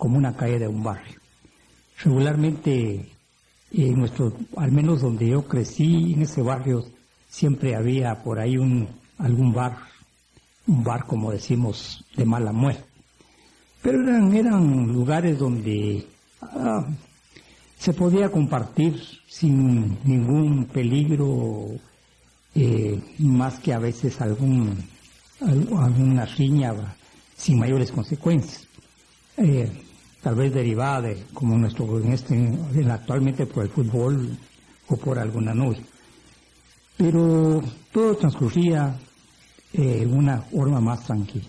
como una calle de un barrio. Regularmente, en al menos donde yo crecí, en ese barrio, siempre había por ahí un, algún bar, un bar como decimos, de mala muerte. Pero eran, eran lugares donde ah, se podía compartir sin ningún peligro, eh, más que a veces algún, alguna riña sin mayores consecuencias. Eh, tal vez derivada de, como nuestro, en este, actualmente por el fútbol o por alguna nube. Pero todo transcurría eh, en una forma más tranquila.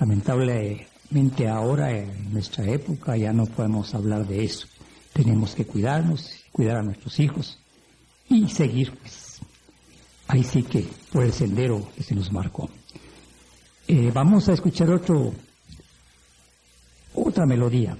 Lamentablemente ahora, en nuestra época, ya no podemos hablar de eso. Tenemos que cuidarnos, cuidar a nuestros hijos y seguir, pues, ahí sí que por el sendero que se nos marcó. Eh, vamos a escuchar otro otra melodía.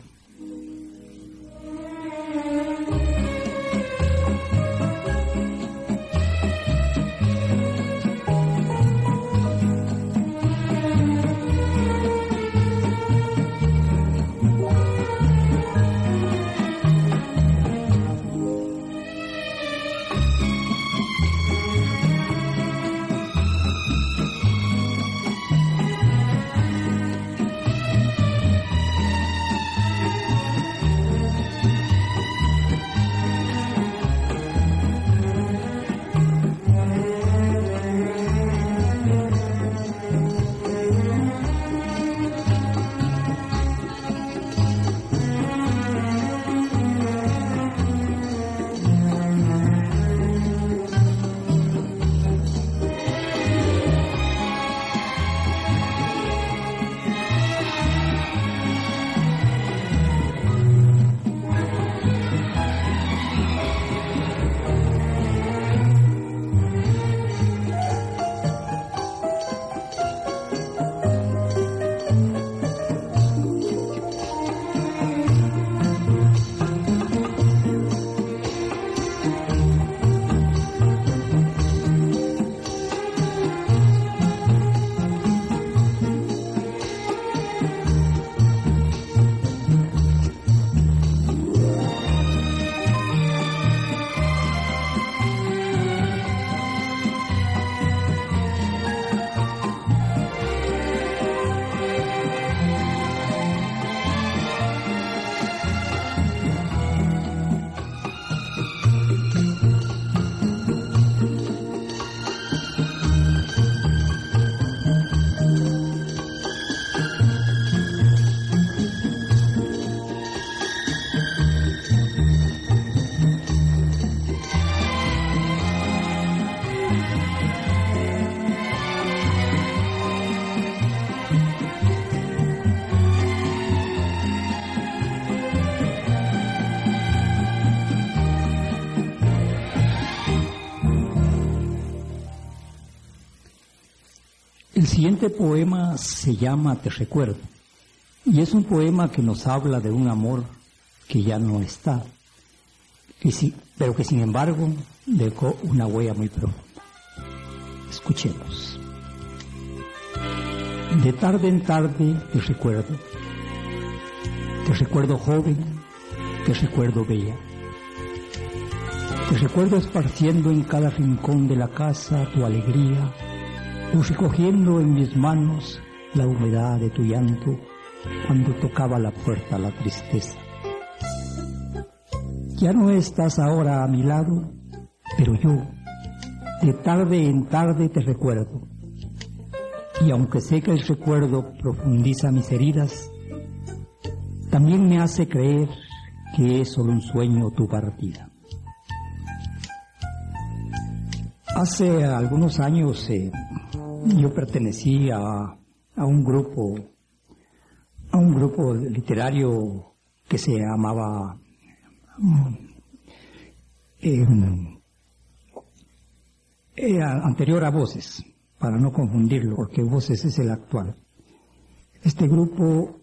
Siguiente poema se llama Te recuerdo y es un poema que nos habla de un amor que ya no está, pero que sin embargo dejó una huella muy profunda. Escuchemos. De tarde en tarde te recuerdo, te recuerdo joven, te recuerdo bella. Te recuerdo esparciendo en cada rincón de la casa tu alegría, recogiendo en mis manos la humedad de tu llanto cuando tocaba la puerta la tristeza. Ya no estás ahora a mi lado, pero yo de tarde en tarde te recuerdo. Y aunque sé que el recuerdo profundiza mis heridas, también me hace creer que es solo un sueño tu partida. Hace algunos años eh, yo pertenecí a, un grupo, a un grupo literario que se llamaba em, anterior a Voces, para no confundirlo, porque Voces es el actual. Este grupo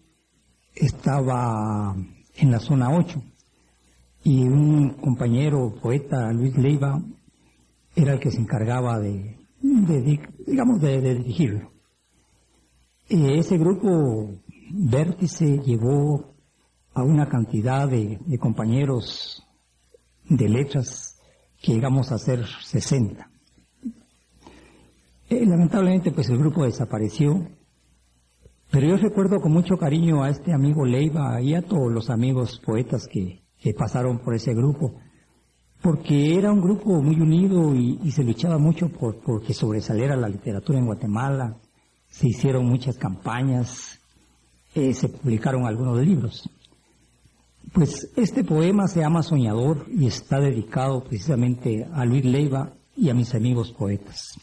estaba en la zona 8 y un compañero poeta, Luis Leiva, era el que se encargaba de, digamos, de, dirigirlo. ese grupo Vértice llevó a una cantidad de, compañeros de letras que llegamos a ser 60. Eh, lamentablemente, pues el grupo desapareció, pero yo recuerdo con mucho cariño a este amigo Leiva y a todos los amigos poetas que, que pasaron por ese grupo, porque era un grupo muy unido y, se luchaba mucho por, por que sobresaliera la literatura en Guatemala, se hicieron muchas campañas, eh, se publicaron algunos libros. Pues este poema se llama Soñador y está dedicado precisamente a Luis Leiva y a mis amigos poetas.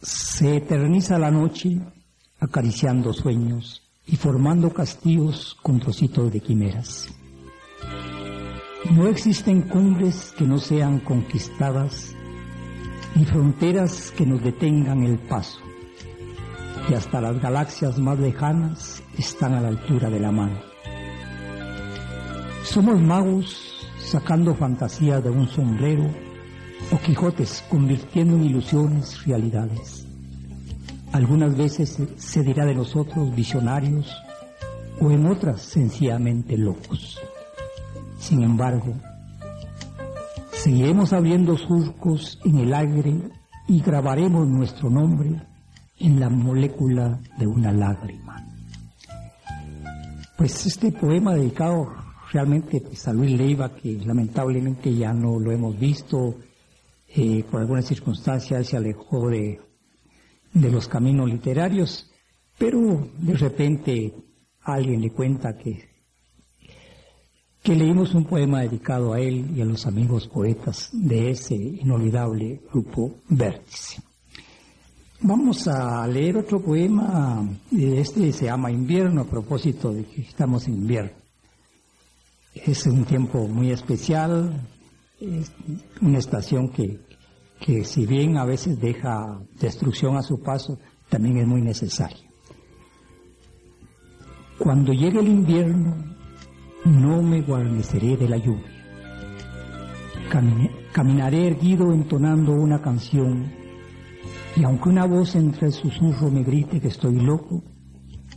Se eterniza la noche acariciando sueños y formando castillos con trocitos de quimeras. No existen cumbres que no sean conquistadas ni fronteras que nos detengan el paso y hasta las galaxias más lejanas están a la altura de la mano. Somos magos sacando fantasías de un sombrero o Quijotes convirtiendo en ilusiones realidades. Algunas veces se dirá de nosotros visionarios o en otras sencillamente locos. Sin embargo, seguiremos abriendo surcos en el aire y grabaremos nuestro nombre en la molécula de una lágrima. Pues este poema dedicado realmente pues, a Luis Leiva, que lamentablemente ya no lo hemos visto, eh, por algunas circunstancias se alejó de, de los caminos literarios, pero de repente alguien le cuenta que, que leímos un poema dedicado a él y a los amigos poetas de ese inolvidable grupo Vértice. Vamos a leer otro poema, este se llama Invierno a propósito de que estamos en invierno. Es un tiempo muy especial, es una estación que, que si bien a veces deja destrucción a su paso, también es muy necesaria. Cuando llegue el invierno, no me guarneceré de la lluvia. caminaré erguido entonando una canción y aunque una voz entre el susurro me grite que estoy loco,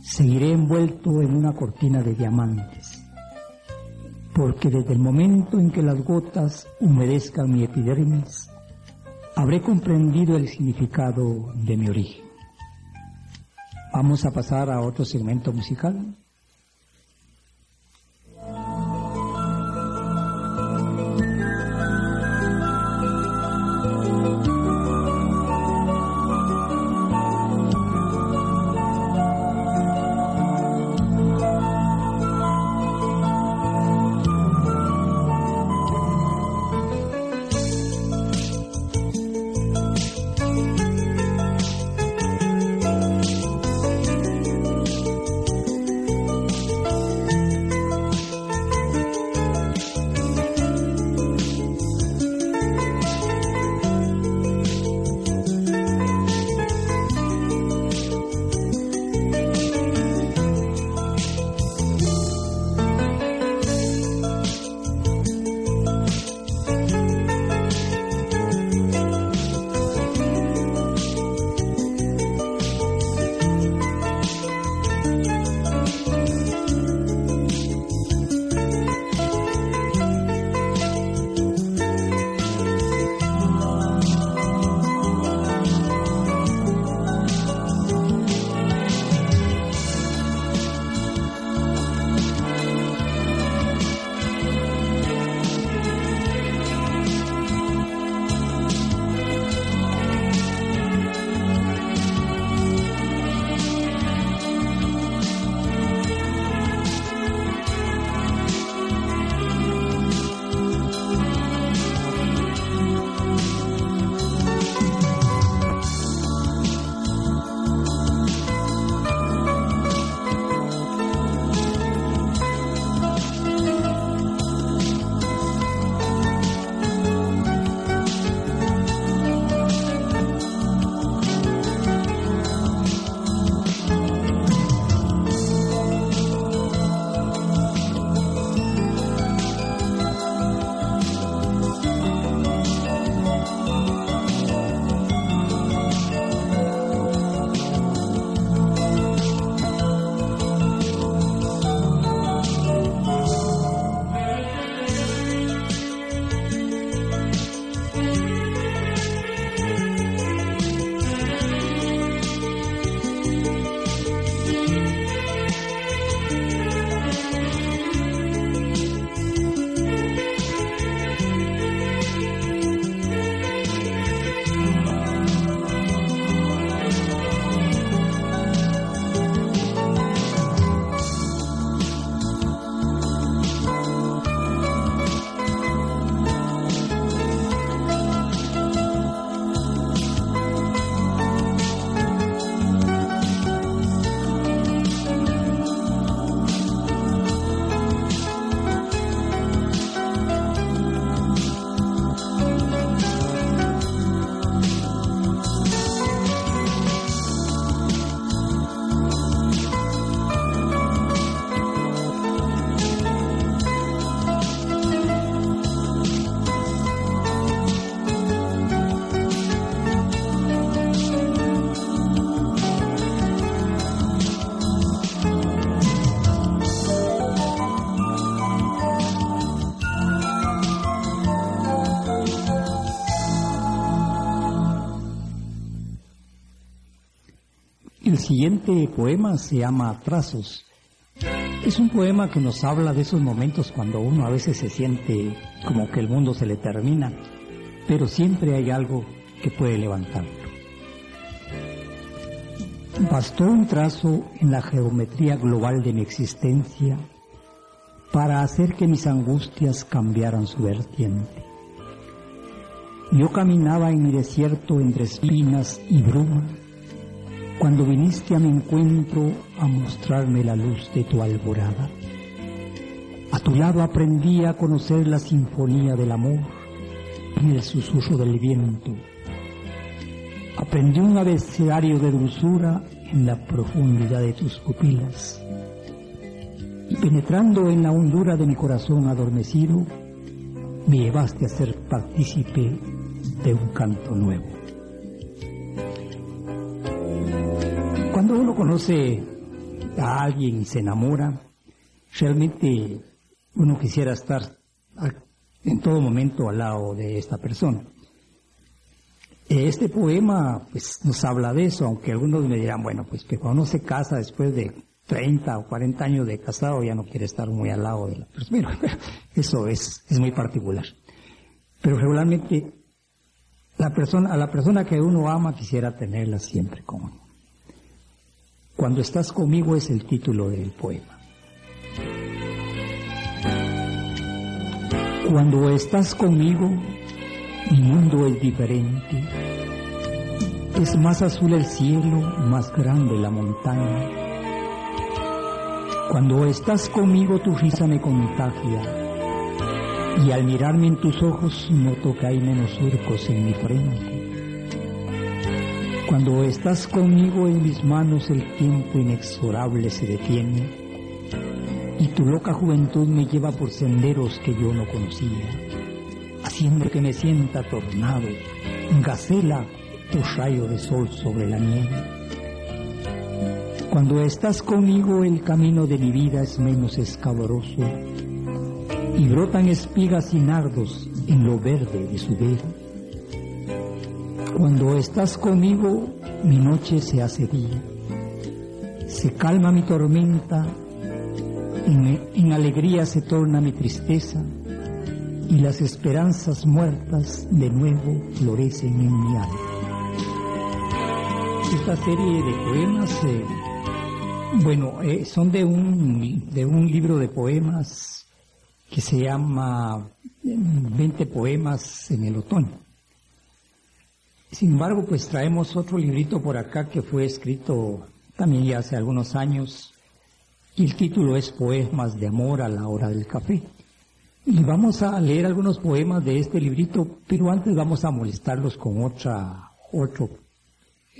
seguiré envuelto en una cortina de diamantes. Porque desde el momento en que las gotas humedezcan mi epidermis, habré comprendido el significado de mi origen. Vamos a pasar a otro segmento musical. Siguiente poema se llama Trazos. Es un poema que nos habla de esos momentos cuando uno a veces se siente como que el mundo se le termina, pero siempre hay algo que puede levantarlo. Bastó un trazo en la geometría global de mi existencia para hacer que mis angustias cambiaran su vertiente. Yo caminaba en mi desierto entre espinas y bruma cuando viniste a mi encuentro a mostrarme la luz de tu alborada. A tu lado aprendí a conocer la sinfonía del amor y el susurro del viento. Aprendí un abecedario de dulzura en la profundidad de tus pupilas. Y penetrando en la hondura de mi corazón adormecido, me llevaste a ser partícipe de un canto nuevo. Conoce a alguien y se enamora, realmente uno quisiera estar en todo momento al lado de esta persona. Este poema pues nos habla de eso, aunque algunos me dirán, bueno, pues que cuando uno se casa después de 30 o 40 años de casado ya no quiere estar muy al lado de la persona. eso es, es muy particular. Pero regularmente la persona, a la persona que uno ama quisiera tenerla siempre con uno. Cuando estás conmigo es el título del poema. Cuando estás conmigo, mi mundo es diferente. Es más azul el cielo, más grande la montaña. Cuando estás conmigo tu risa me contagia y al mirarme en tus ojos noto que hay menos surcos en mi frente. Cuando estás conmigo en mis manos el tiempo inexorable se detiene y tu loca juventud me lleva por senderos que yo no conocía, haciendo que me sienta tornado, gacela o rayo de sol sobre la nieve. Cuando estás conmigo el camino de mi vida es menos escabroso y brotan espigas y nardos en lo verde de su velo. Cuando estás conmigo, mi noche se hace día, se calma mi tormenta, en, en alegría se torna mi tristeza y las esperanzas muertas de nuevo florecen en mi alma. Esta serie de poemas, eh, bueno, eh, son de un, de un libro de poemas que se llama 20 poemas en el otoño. Sin embargo, pues traemos otro librito por acá que fue escrito también ya hace algunos años y el título es Poemas de Amor a la hora del café. Y vamos a leer algunos poemas de este librito, pero antes vamos a molestarlos con otra, otro,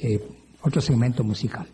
eh, otro segmento musical.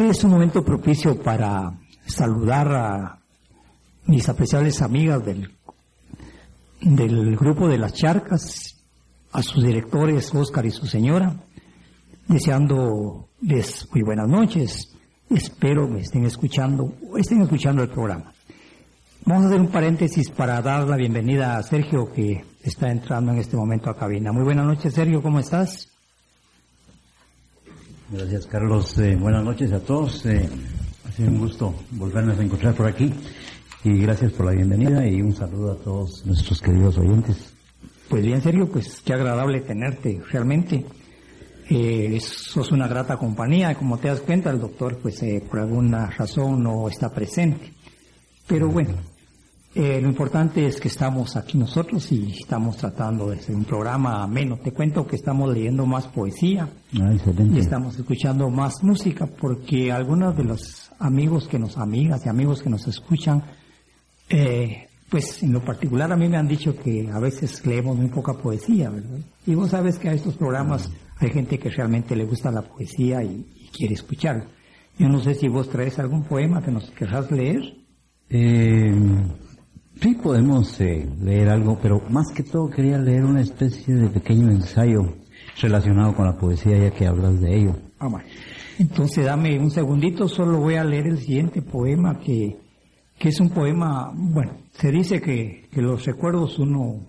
Este es un momento propicio para saludar a mis apreciables amigas del, del grupo de las charcas, a sus directores, Oscar y su señora, deseándoles muy buenas noches. Espero me estén escuchando, estén escuchando el programa. Vamos a hacer un paréntesis para dar la bienvenida a Sergio que está entrando en este momento a cabina. Muy buenas noches, Sergio, ¿cómo estás? Gracias, Carlos. Eh, buenas noches a todos. Eh, ha sido un gusto volvernos a encontrar por aquí. Y gracias por la bienvenida y un saludo a todos nuestros queridos oyentes. Pues bien, Sergio, pues qué agradable tenerte realmente. Eh, sos una grata compañía. Como te das cuenta, el doctor, pues eh, por alguna razón no está presente. Pero bueno, eh, lo importante es que estamos aquí nosotros y estamos tratando de hacer un programa ameno. Te cuento que estamos leyendo más poesía Ah, y estamos escuchando más música porque algunos de los amigos que nos, amigas y amigos que nos escuchan, eh, pues en lo particular a mí me han dicho que a veces leemos muy poca poesía, ¿verdad? Y vos sabes que a estos programas hay gente que realmente le gusta la poesía y, y quiere escuchar. Yo no sé si vos traes algún poema que nos querrás leer. Eh, sí, podemos eh, leer algo, pero más que todo quería leer una especie de pequeño ensayo relacionado con la poesía, ya que hablas de ello. Ah, bueno. Entonces dame un segundito, solo voy a leer el siguiente poema que, que es un poema, bueno, se dice que, que los recuerdos uno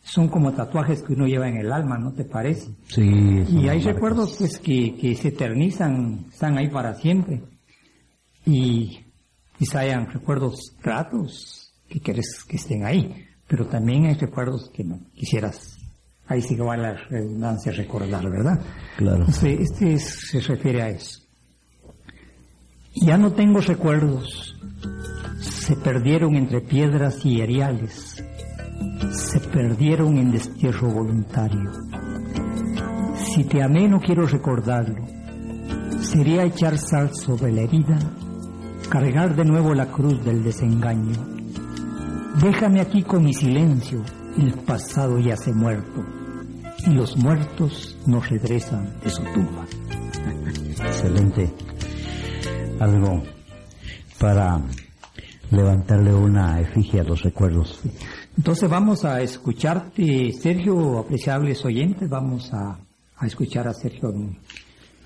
son como tatuajes que uno lleva en el alma, ¿no te parece? Sí, Y hay marcas. recuerdos pues que, que se eternizan, están ahí para siempre. Y quizá hayan recuerdos gratos que quieres que estén ahí, pero también hay recuerdos que no quisieras, ahí sí que va la redundancia recordar, ¿verdad? Claro. Este es- se refiere a eso. Ya no tengo recuerdos, se perdieron entre piedras y eriales, se perdieron en destierro voluntario. Si te amé no quiero recordarlo, sería echar sal sobre la herida, cargar de nuevo la cruz del desengaño. Déjame aquí con mi silencio, el pasado ya se muerto, y los muertos no regresan de su tumba. Excelente. Algo para levantarle una efigie a los recuerdos. Entonces vamos a escucharte, Sergio, apreciables oyentes, vamos a, a escuchar a Sergio.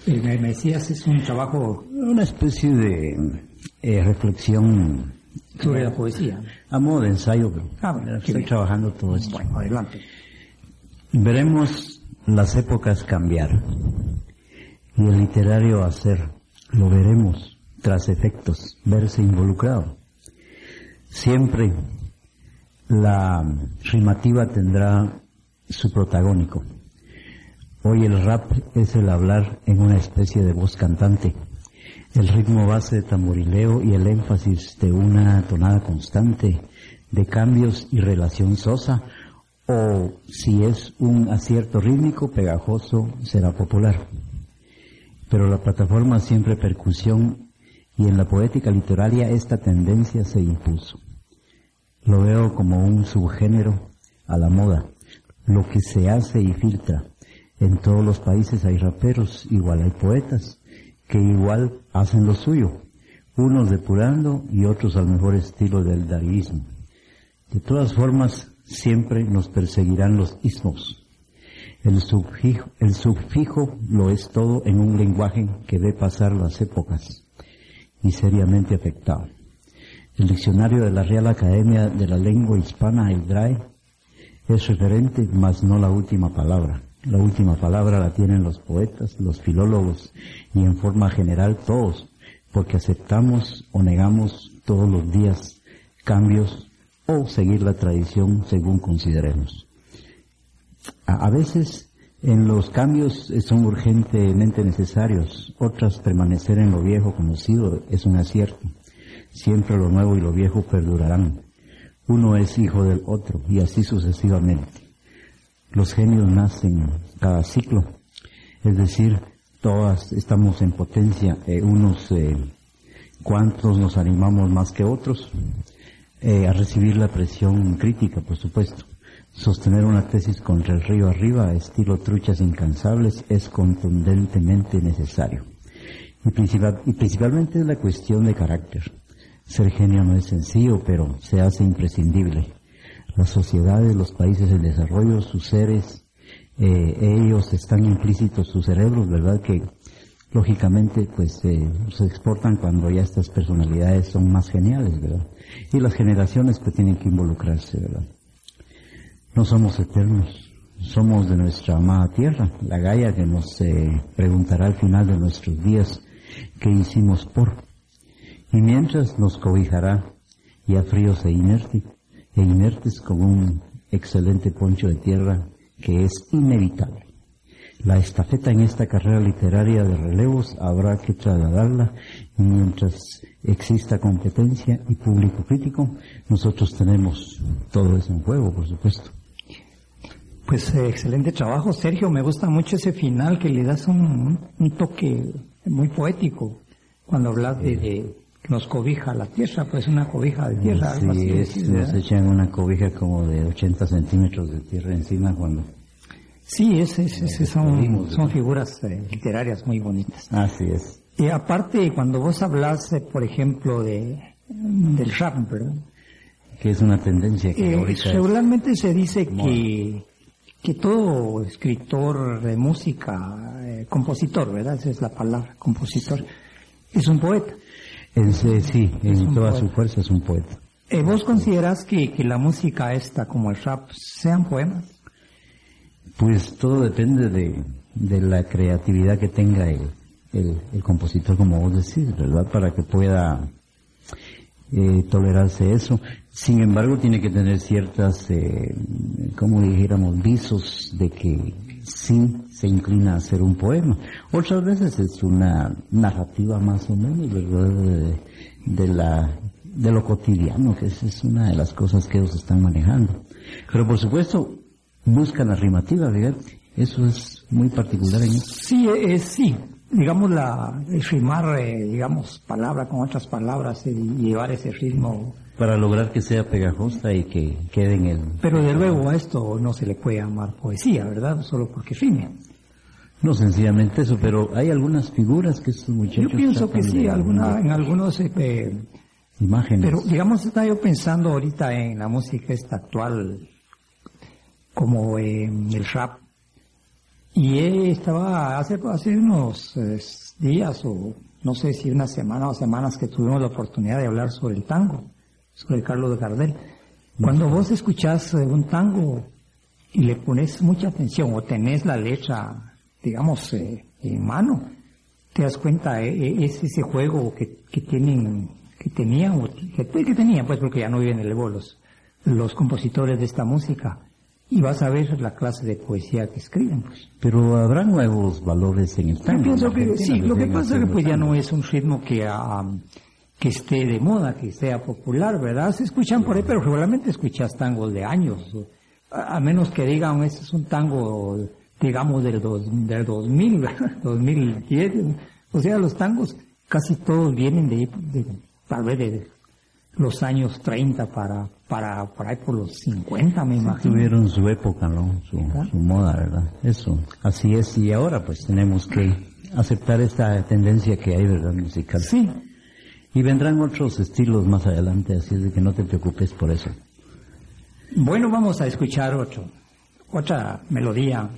Eh, Me, me decías, es un trabajo Una especie de eh, reflexión sobre la poesía. a modo de ensayo. pero Ah, bueno, estoy trabajando todo esto. Bueno, adelante. Veremos las épocas cambiar y el literario hacer. Lo veremos tras efectos, verse involucrado. Siempre la rimativa tendrá su protagónico. Hoy el rap es el hablar en una especie de voz cantante, el ritmo base de tamborileo y el énfasis de una tonada constante, de cambios y relación sosa, o si es un acierto rítmico pegajoso, será popular. Pero la plataforma siempre percusión y en la poética literaria esta tendencia se impuso. Lo veo como un subgénero a la moda, lo que se hace y filtra. En todos los países hay raperos, igual hay poetas, que igual hacen lo suyo, unos depurando y otros al mejor estilo del dadaísmo. De todas formas, siempre nos perseguirán los ismos. El sufijo, lo es todo en un lenguaje que ve pasar las épocas y seriamente afectado. El diccionario de la Real Academia de la Lengua Hispana, el DRAE, es referente, mas no la última palabra. La última palabra la tienen los poetas, los filólogos y en forma general todos, porque aceptamos o negamos todos los días cambios o seguir la tradición según consideremos. A, veces en los cambios son urgentemente necesarios, otras permanecer en lo viejo conocido es un acierto. Siempre lo nuevo y lo viejo perdurarán. Uno es hijo del otro y así sucesivamente. Los genios nacen cada ciclo, es decir, todas estamos en potencia, eh, unos eh, cuantos nos animamos más que otros eh, a recibir la presión crítica, por supuesto. Sostener una tesis contra el río arriba, estilo truchas incansables, es contundentemente necesario. Y, principal, y principalmente es la cuestión de carácter. Ser genio no es sencillo, pero se hace imprescindible. Las sociedades, los países en desarrollo, sus seres, eh, ellos están implícitos, sus cerebros, ¿verdad? Que lógicamente pues eh, se exportan cuando ya estas personalidades son más geniales, ¿verdad? Y las generaciones pues tienen que involucrarse, ¿verdad? No somos eternos, somos de nuestra amada tierra, la Gaia que nos eh, preguntará al final de nuestros días qué hicimos por. Y mientras nos cobijará ya fríos e inertes, e inertes con un excelente poncho de tierra que es inevitable. La estafeta en esta carrera literaria de relevos habrá que trasladarla mientras exista competencia y público crítico, nosotros tenemos todo eso en juego, por supuesto. Pues eh, excelente trabajo, Sergio. Me gusta mucho ese final que le das un, toque muy poético cuando hablas de, nos cobija la tierra, pues una cobija de tierra. Sí, así, es, nos echan una cobija como de 80 centímetros de tierra encima cuando... Sí, es, es, es son, son figuras eh, literarias muy bonitas. Así es. Y aparte, cuando vos hablas, eh, por ejemplo, de del rap, ¿verdad? Que es una tendencia que Eh, ahorita... regularmente se dice que, que todo escritor de música, eh, compositor, ¿verdad? Esa es la palabra, compositor, es un poeta. Es, eh, sí, Es en toda poeta. su fuerza es un poeta. Eh, ¿Vos considerás que, que la música esta, como el rap, sean poemas? Pues todo depende de, de la creatividad que tenga el, el, el compositor, como vos decís, ¿verdad? Para que pueda eh, tolerarse eso. Sin embargo, tiene que tener ciertas, eh, como dijéramos, visos de que sí se inclina a hacer un poema. Otras veces es una narrativa más o menos, ¿verdad? De, la, de lo cotidiano, que esa es una de las cosas que ellos están manejando. Pero por supuesto, buscan la rimativa, fíjate. Eso es muy particular en eso. Sí, es sí. Digamos, la, el rimar, eh, digamos, palabra con otras palabras y llevar ese ritmo. Para lograr que sea pegajosa y que quede en el... Pero de luego a esto no se le puede llamar poesía, ¿verdad? Solo porque rime. No sencillamente eso, pero hay algunas figuras que estos muchachos... Yo pienso que sí, alguna, en algunos, eh, eh, Imágenes. pero digamos, estaba yo pensando ahorita en la música esta actual, como eh, el rap. Y estaba hace, hace unos eh, días o no sé si una semana o semanas que tuvimos la oportunidad de hablar sobre el tango, sobre Carlos Gardel. Cuando vos escuchás un tango y le pones mucha atención o tenés la letra, digamos, eh, en mano, te das cuenta, eh, eh, es ese juego que, que tienen, que tenían, o que, que tenían, pues porque ya no viven en el los, los compositores de esta música. Y vas a ver la clase de poesía que escriben, pues. Pero habrá nuevos valores en el tango. Yo pienso En que Argentina sí, lo que pasa es que pues ya no es un ritmo que, ah, que esté de moda, que sea popular, ¿verdad? Se escuchan por ahí, pero regularmente escuchas tangos de años, a, a menos que digan, este es un tango, digamos, del, dos, del 2000, ¿verdad? 2010, o sea, los tangos casi todos vienen de, de tal vez de los años 30 para, para, por ahí por los 50, me imagino. Tuvieron su época, ¿no? Su, su moda, ¿verdad? Eso. Así es. Y ahora pues tenemos que aceptar esta tendencia que hay, ¿verdad? Musical. Sí, Y vendrán otros estilos más adelante, así es de que no te preocupes por eso. Bueno, vamos a escuchar otro, otra melodía.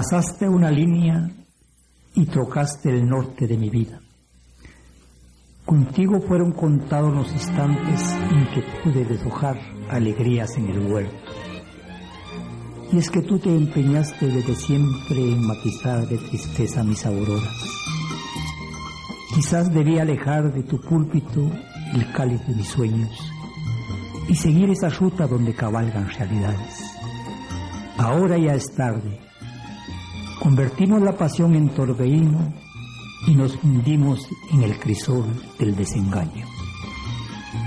Trazaste una línea y tocaste el norte de mi vida. Contigo fueron contados los instantes en que pude deshojar alegrías en el huerto. Y es que tú te empeñaste desde siempre en matizar de tristeza mis auroras. Quizás debía alejar de tu púlpito el cáliz de mis sueños y seguir esa ruta donde cabalgan realidades. Ahora ya es tarde Convertimos la pasión en torbellino y nos hundimos en el crisol del desengaño.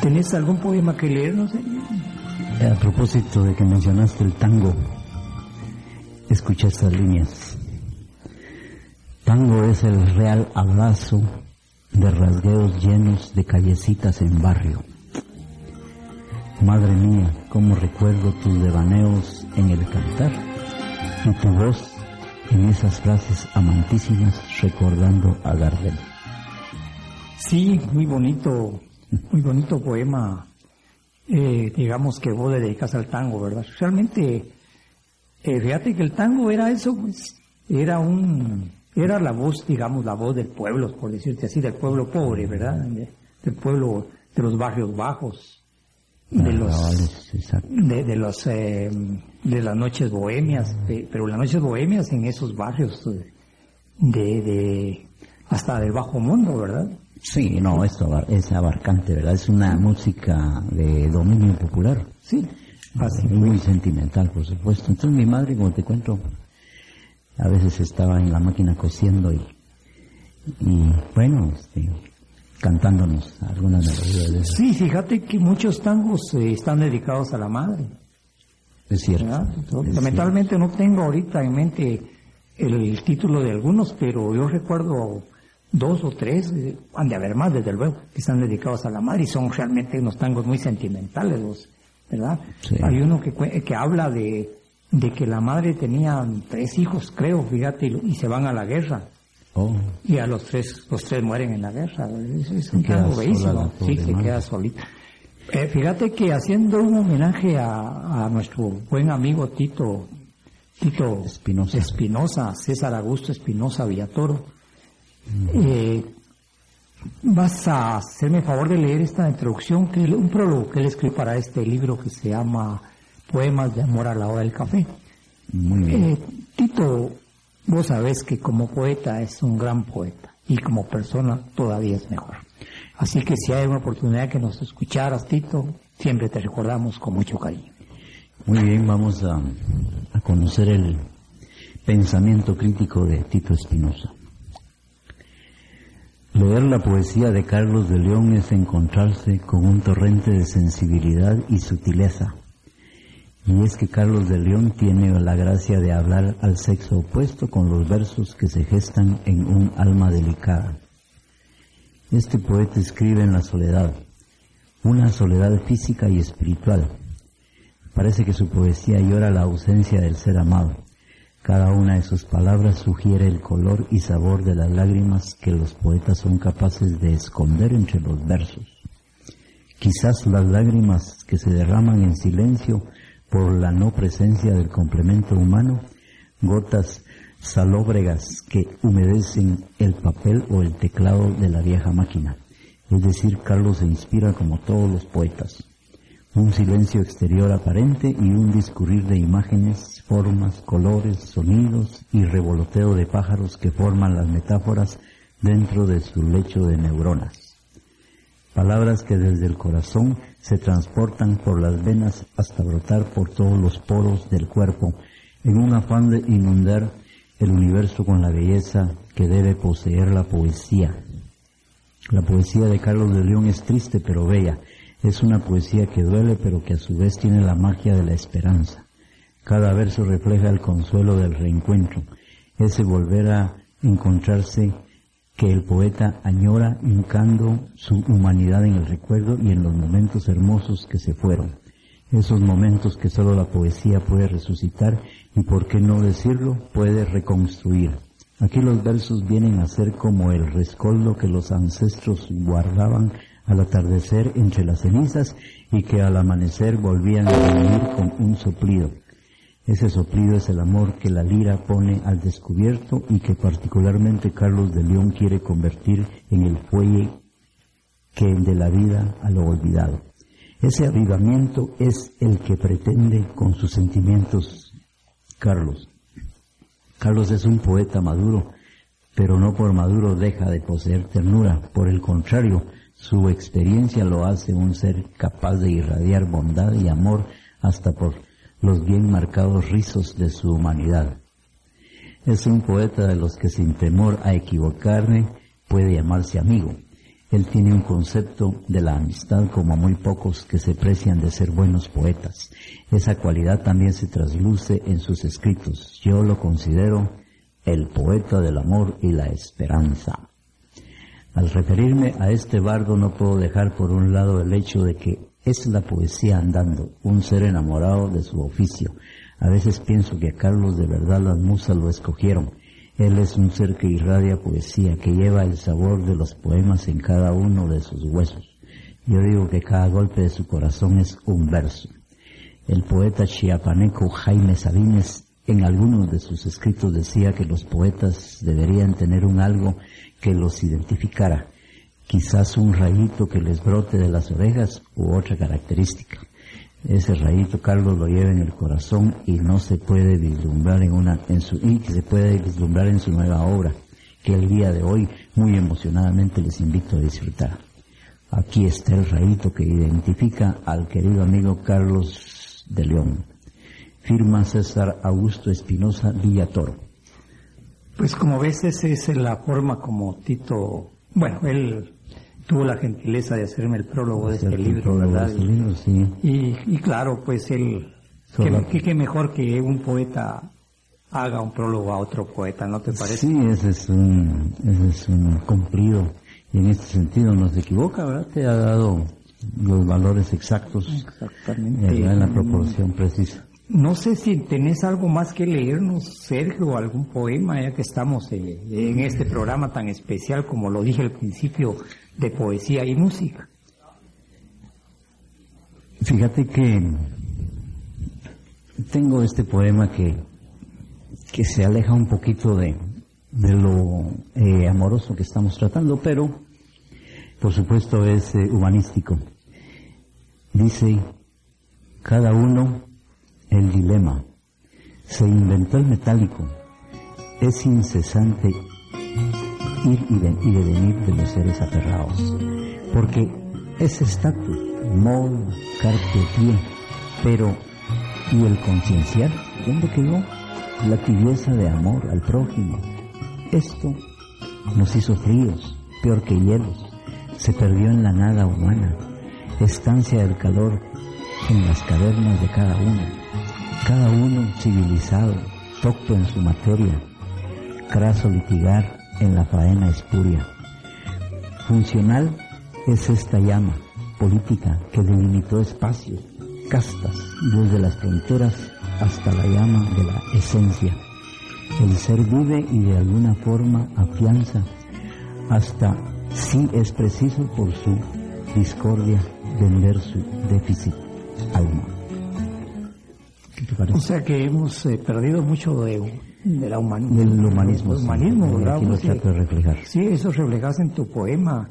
¿Tenés algún poema que leernos? A propósito de que mencionaste el tango, escucha estas líneas. Tango es el real abrazo de rasgueos llenos de callecitas en barrio. Madre mía, cómo recuerdo tus devaneos en el cantar y tu voz en esas frases amantísimas recordando a Gardel. Sí, muy bonito, muy bonito poema, eh, digamos que vos le dedicas al tango, ¿verdad? Realmente, eh, fíjate que el tango era eso, pues, era un, era la voz, digamos, la voz del pueblo, por decirte así, del pueblo pobre, ¿verdad? del pueblo de los barrios bajos, de los de, de, los eh, de las noches bohemias pero las noches bohemias en esos barrios de, de hasta del bajo mundo verdad sí no esto es abarcante verdad es una música de dominio popular. Sí así muy sentimental por supuesto. Entonces mi madre como te cuento a veces estaba en la máquina cosiendo y y bueno este cantándonos algunas melodías Sí, fíjate que muchos tangos eh, están dedicados a la madre. Es cierto. Lamentablemente no tengo ahorita en mente el, título de algunos, pero yo recuerdo dos o tres, eh, han de haber más desde luego, que están dedicados a la madre y son realmente unos tangos muy sentimentales, ¿verdad? Hay uno que, que habla de, de que la madre tenía tres hijos, creo, fíjate, y se van a la guerra Oh. Y a los tres, los tres mueren en la guerra. Es, un tango bellísimo. Sí, se queda solita. Eh, fíjate que haciendo un homenaje a, a nuestro buen amigo Tito, Tito Espinosa, Espinosa César Augusto Espinosa Villatoro, eh, vas a hacerme favor de leer esta introducción, que un prólogo que él escribió para este libro que se llama Poemas de Amor a la Hora del Café. Muy bien. Eh, Tito Vos sabés que como poeta es un gran poeta y como persona todavía es mejor. Así que si hay una oportunidad que nos escucharas, Tito, siempre te recordamos con mucho cariño. Muy bien, vamos a, conocer el pensamiento crítico de Tito Espinosa. Leer la poesía de Carlos de León es encontrarse con un torrente de sensibilidad y sutileza y es que Carlos de León tiene la gracia de hablar al sexo opuesto con los versos que se gestan en un alma delicada. Este poeta escribe en la soledad, una soledad física y espiritual. Parece que su poesía llora la ausencia del ser amado. Cada una de sus palabras sugiere el color y sabor de las lágrimas que los poetas son capaces de esconder entre los versos. Quizás las lágrimas que se derraman en silencio por la no presencia del complemento humano, gotas salóbregas que humedecen el papel o el teclado de la vieja máquina. Es decir, Carlos se inspira como todos los poetas, un silencio exterior aparente y un discurrir de imágenes, formas, colores, sonidos y revoloteo de pájaros que forman las metáforas dentro de su lecho de neuronas. Palabras que desde el corazón se transportan por las venas hasta brotar por todos los poros del cuerpo en un afán de inundar el universo con la belleza que debe poseer la poesía. La poesía de Carlos de León es triste pero bella. Es una poesía que duele pero que a su vez tiene la magia de la esperanza. Cada verso refleja el consuelo del reencuentro, ese volver a encontrarse que el poeta añora hincando su humanidad en el recuerdo y en los momentos hermosos que se fueron. Esos momentos que solo la poesía puede resucitar y, por qué no decirlo, puede reconstruir. Aquí los versos vienen a ser como el rescoldo que los ancestros guardaban al atardecer entre las cenizas y que al amanecer volvían a venir con un soplido. Ese soplido es el amor que la lira pone al descubierto y que particularmente Carlos de León quiere convertir en el fuelle que de la vida a lo olvidado. Ese avivamiento es el que pretende con sus sentimientos Carlos. Carlos es un poeta maduro, pero no por maduro deja de poseer ternura, por el contrario, su experiencia lo hace un ser capaz de irradiar bondad y amor hasta por los bien marcados rizos de su humanidad. Es un poeta de los que sin temor a equivocarme puede llamarse amigo. Él tiene un concepto de la amistad como muy pocos que se precian de ser buenos poetas. Esa cualidad también se trasluce en sus escritos. Yo lo considero el poeta del amor y la esperanza. Al referirme a este bardo no puedo dejar por un lado el hecho de que es la poesía andando, un ser enamorado de su oficio. A veces pienso que a Carlos de verdad las musas lo escogieron. Él es un ser que irradia poesía, que lleva el sabor de los poemas en cada uno de sus huesos. Yo digo que cada golpe de su corazón es un verso. El poeta chiapaneco Jaime Sabines en algunos de sus escritos decía que los poetas deberían tener un algo que los identificara quizás un rayito que les brote de las orejas u otra característica. Ese rayito Carlos lo lleva en el corazón y no se puede vislumbrar en una, en su, y se puede vislumbrar en su nueva obra, que el día de hoy muy emocionadamente les invito a disfrutar. Aquí está el rayito que identifica al querido amigo Carlos de León. Firma César Augusto Espinosa Villatoro. Pues como ves, esa es la forma como Tito, bueno, él tuvo la gentileza de hacerme el prólogo de este libro, ¿verdad? Este y, y, claro, pues él, qué mejor que un poeta haga un prólogo a otro poeta, ¿no te parece? Sí, ese es un, ese es un cumplido. Y en este sentido no se equivoca, ¿verdad? Te ha dado los valores exactos. Exactamente. En la proporción precisa. No sé si tenés algo más que leernos, Sergio, algún poema, ya que estamos eh, en este programa tan especial, como lo dije al principio, de poesía y música. Fíjate que tengo este poema que, que se aleja un poquito de, de lo eh, amoroso que estamos tratando, pero por supuesto es eh, humanístico. Dice, cada uno el dilema. Se inventó el metálico. Es incesante ir y, devenir de los seres aterrados. Porque es estatus, mol, carpe. Pero, ¿y el concienciar? ¿Dónde quedó? La tibieza de amor al prójimo. Esto nos hizo fríos, peor que hielos. Se perdió en la nada humana. Estancia del calor en las cavernas de cada uno cada uno civilizado, docto en su materia, craso litigar en la faena espuria. Funcional es esta llama política que delimitó espacios, castas, desde las fronteras hasta la llama de la esencia. El ser vive y de alguna forma afianza hasta si es preciso por su discordia vender su déficit alma. O sea que hemos eh, perdido mucho de, de la humanidad. Del humanismo. Del humanismo, ¿verdad? Aquí lo de reflejar. Sí, eso reflejas en tu poema.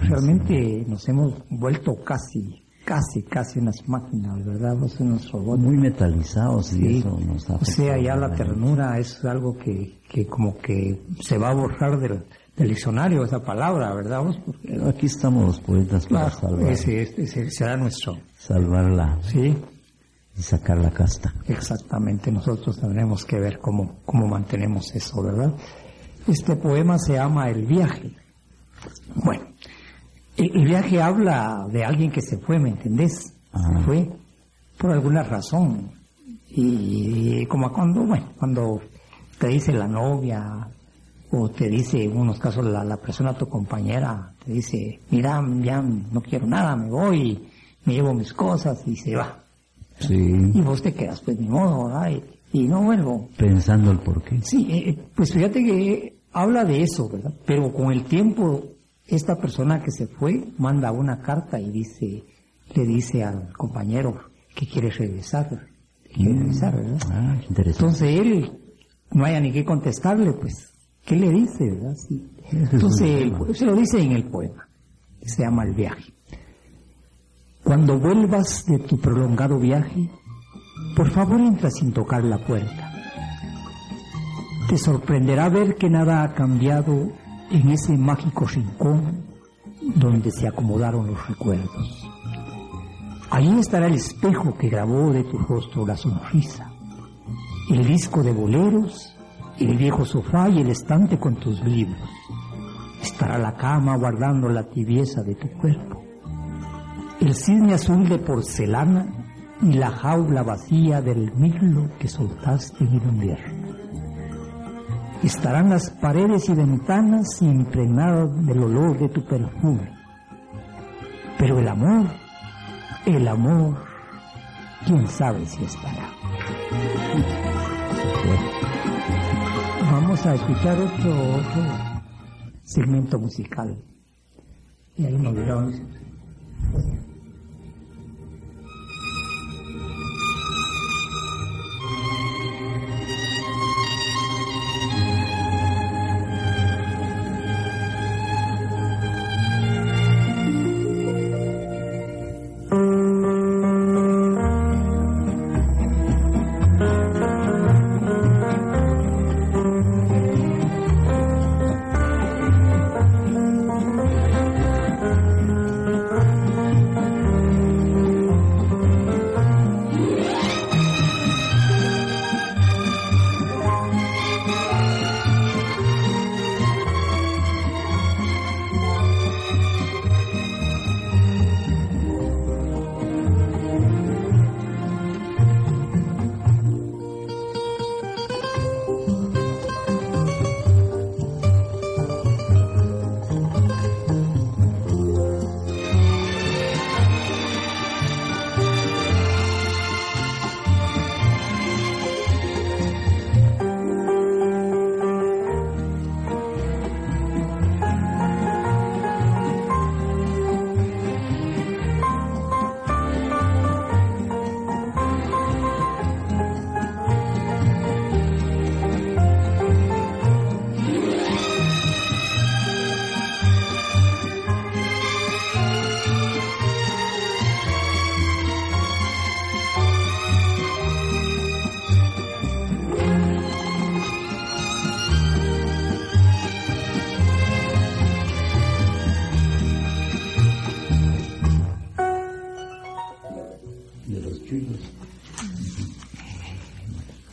Realmente nos hemos vuelto casi, casi, casi unas máquinas, ¿verdad? Vos unos robots. Muy metalizados y Sí. eso nos O sea, ya la ternura es algo que, que como que se va a borrar del, del diccionario esa palabra, ¿verdad? vos? Porque, aquí estamos los poetas para salvar, ese, ese será nuestro. salvarla Sí, y sacar la casta. exactamente. Nosotros tendremos que ver cómo, cómo mantenemos eso, ¿verdad? Este poema se llama El viaje. Bueno, el, el viaje habla de alguien que se fue, ¿me entendés? Ah. Fue por alguna razón. Y, como cuando, bueno, cuando te dice la novia o te dice, en unos casos, la, la persona, tu compañera, te dice, mira, ya no quiero nada, me voy, me llevo mis cosas y se va. Sí, Y vos te quedas, pues ni modo, ¿verdad? Y, y no vuelvo. pensando el porqué. Sí, eh, pues fíjate que habla de eso, ¿verdad? Pero con el tiempo, esta persona que se fue manda una carta y dice, le dice al compañero que quiere regresar, que quiere regresar, ¿verdad? Ah, qué interesante. Entonces él, no haya ni que contestarle, pues, ¿qué le dice, verdad? Sí. Entonces, él se lo dice en el poema, se llama El viaje. Cuando vuelvas de tu prolongado viaje, por favor entra sin tocar la puerta. Te sorprenderá ver que nada ha cambiado en ese mágico rincón donde se acomodaron los recuerdos. Allí estará el espejo que grabó de tu rostro la sonrisa, el disco de boleros, el viejo sofá y el estante con tus libros. Estará la cama guardando la tibieza de tu cuerpo, el cisne azul de porcelana y la jaula vacía del mirlo que soltaste en el invierno. Estarán las paredes y ventanas impregnadas del olor de tu perfume. Pero el amor, el amor, quién sabe si estará. Vamos a escuchar otro, otro segmento musical. Y ahí nos dirán.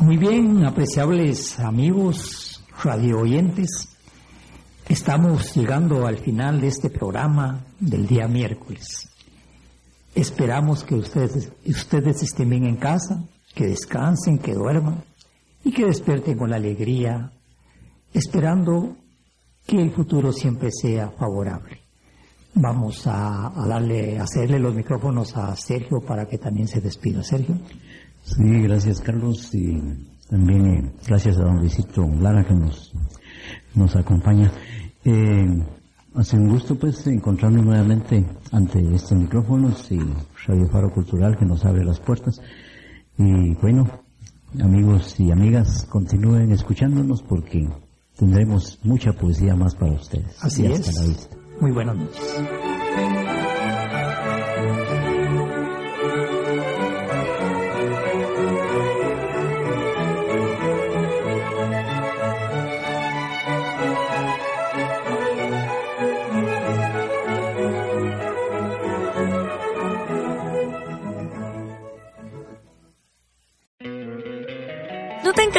Muy bien, apreciables amigos radio oyentes, estamos llegando al final de este programa del día miércoles. Esperamos que ustedes, ustedes estén bien en casa, que descansen, que duerman y que despierten con la alegría, esperando que el futuro siempre sea favorable. Vamos a, darle, a hacerle los micrófonos a Sergio para que también se despida. Sergio. Sí, gracias Carlos y también eh, gracias a don Luisito Lara que nos, nos acompaña. Eh, hace un gusto pues encontrarnos nuevamente ante estos micrófonos y Radio Faro Cultural que nos abre las puertas. Y bueno, amigos y amigas, continúen escuchándonos porque tendremos mucha poesía más para ustedes. Así Y hasta es. la vista. Muy buenas noches.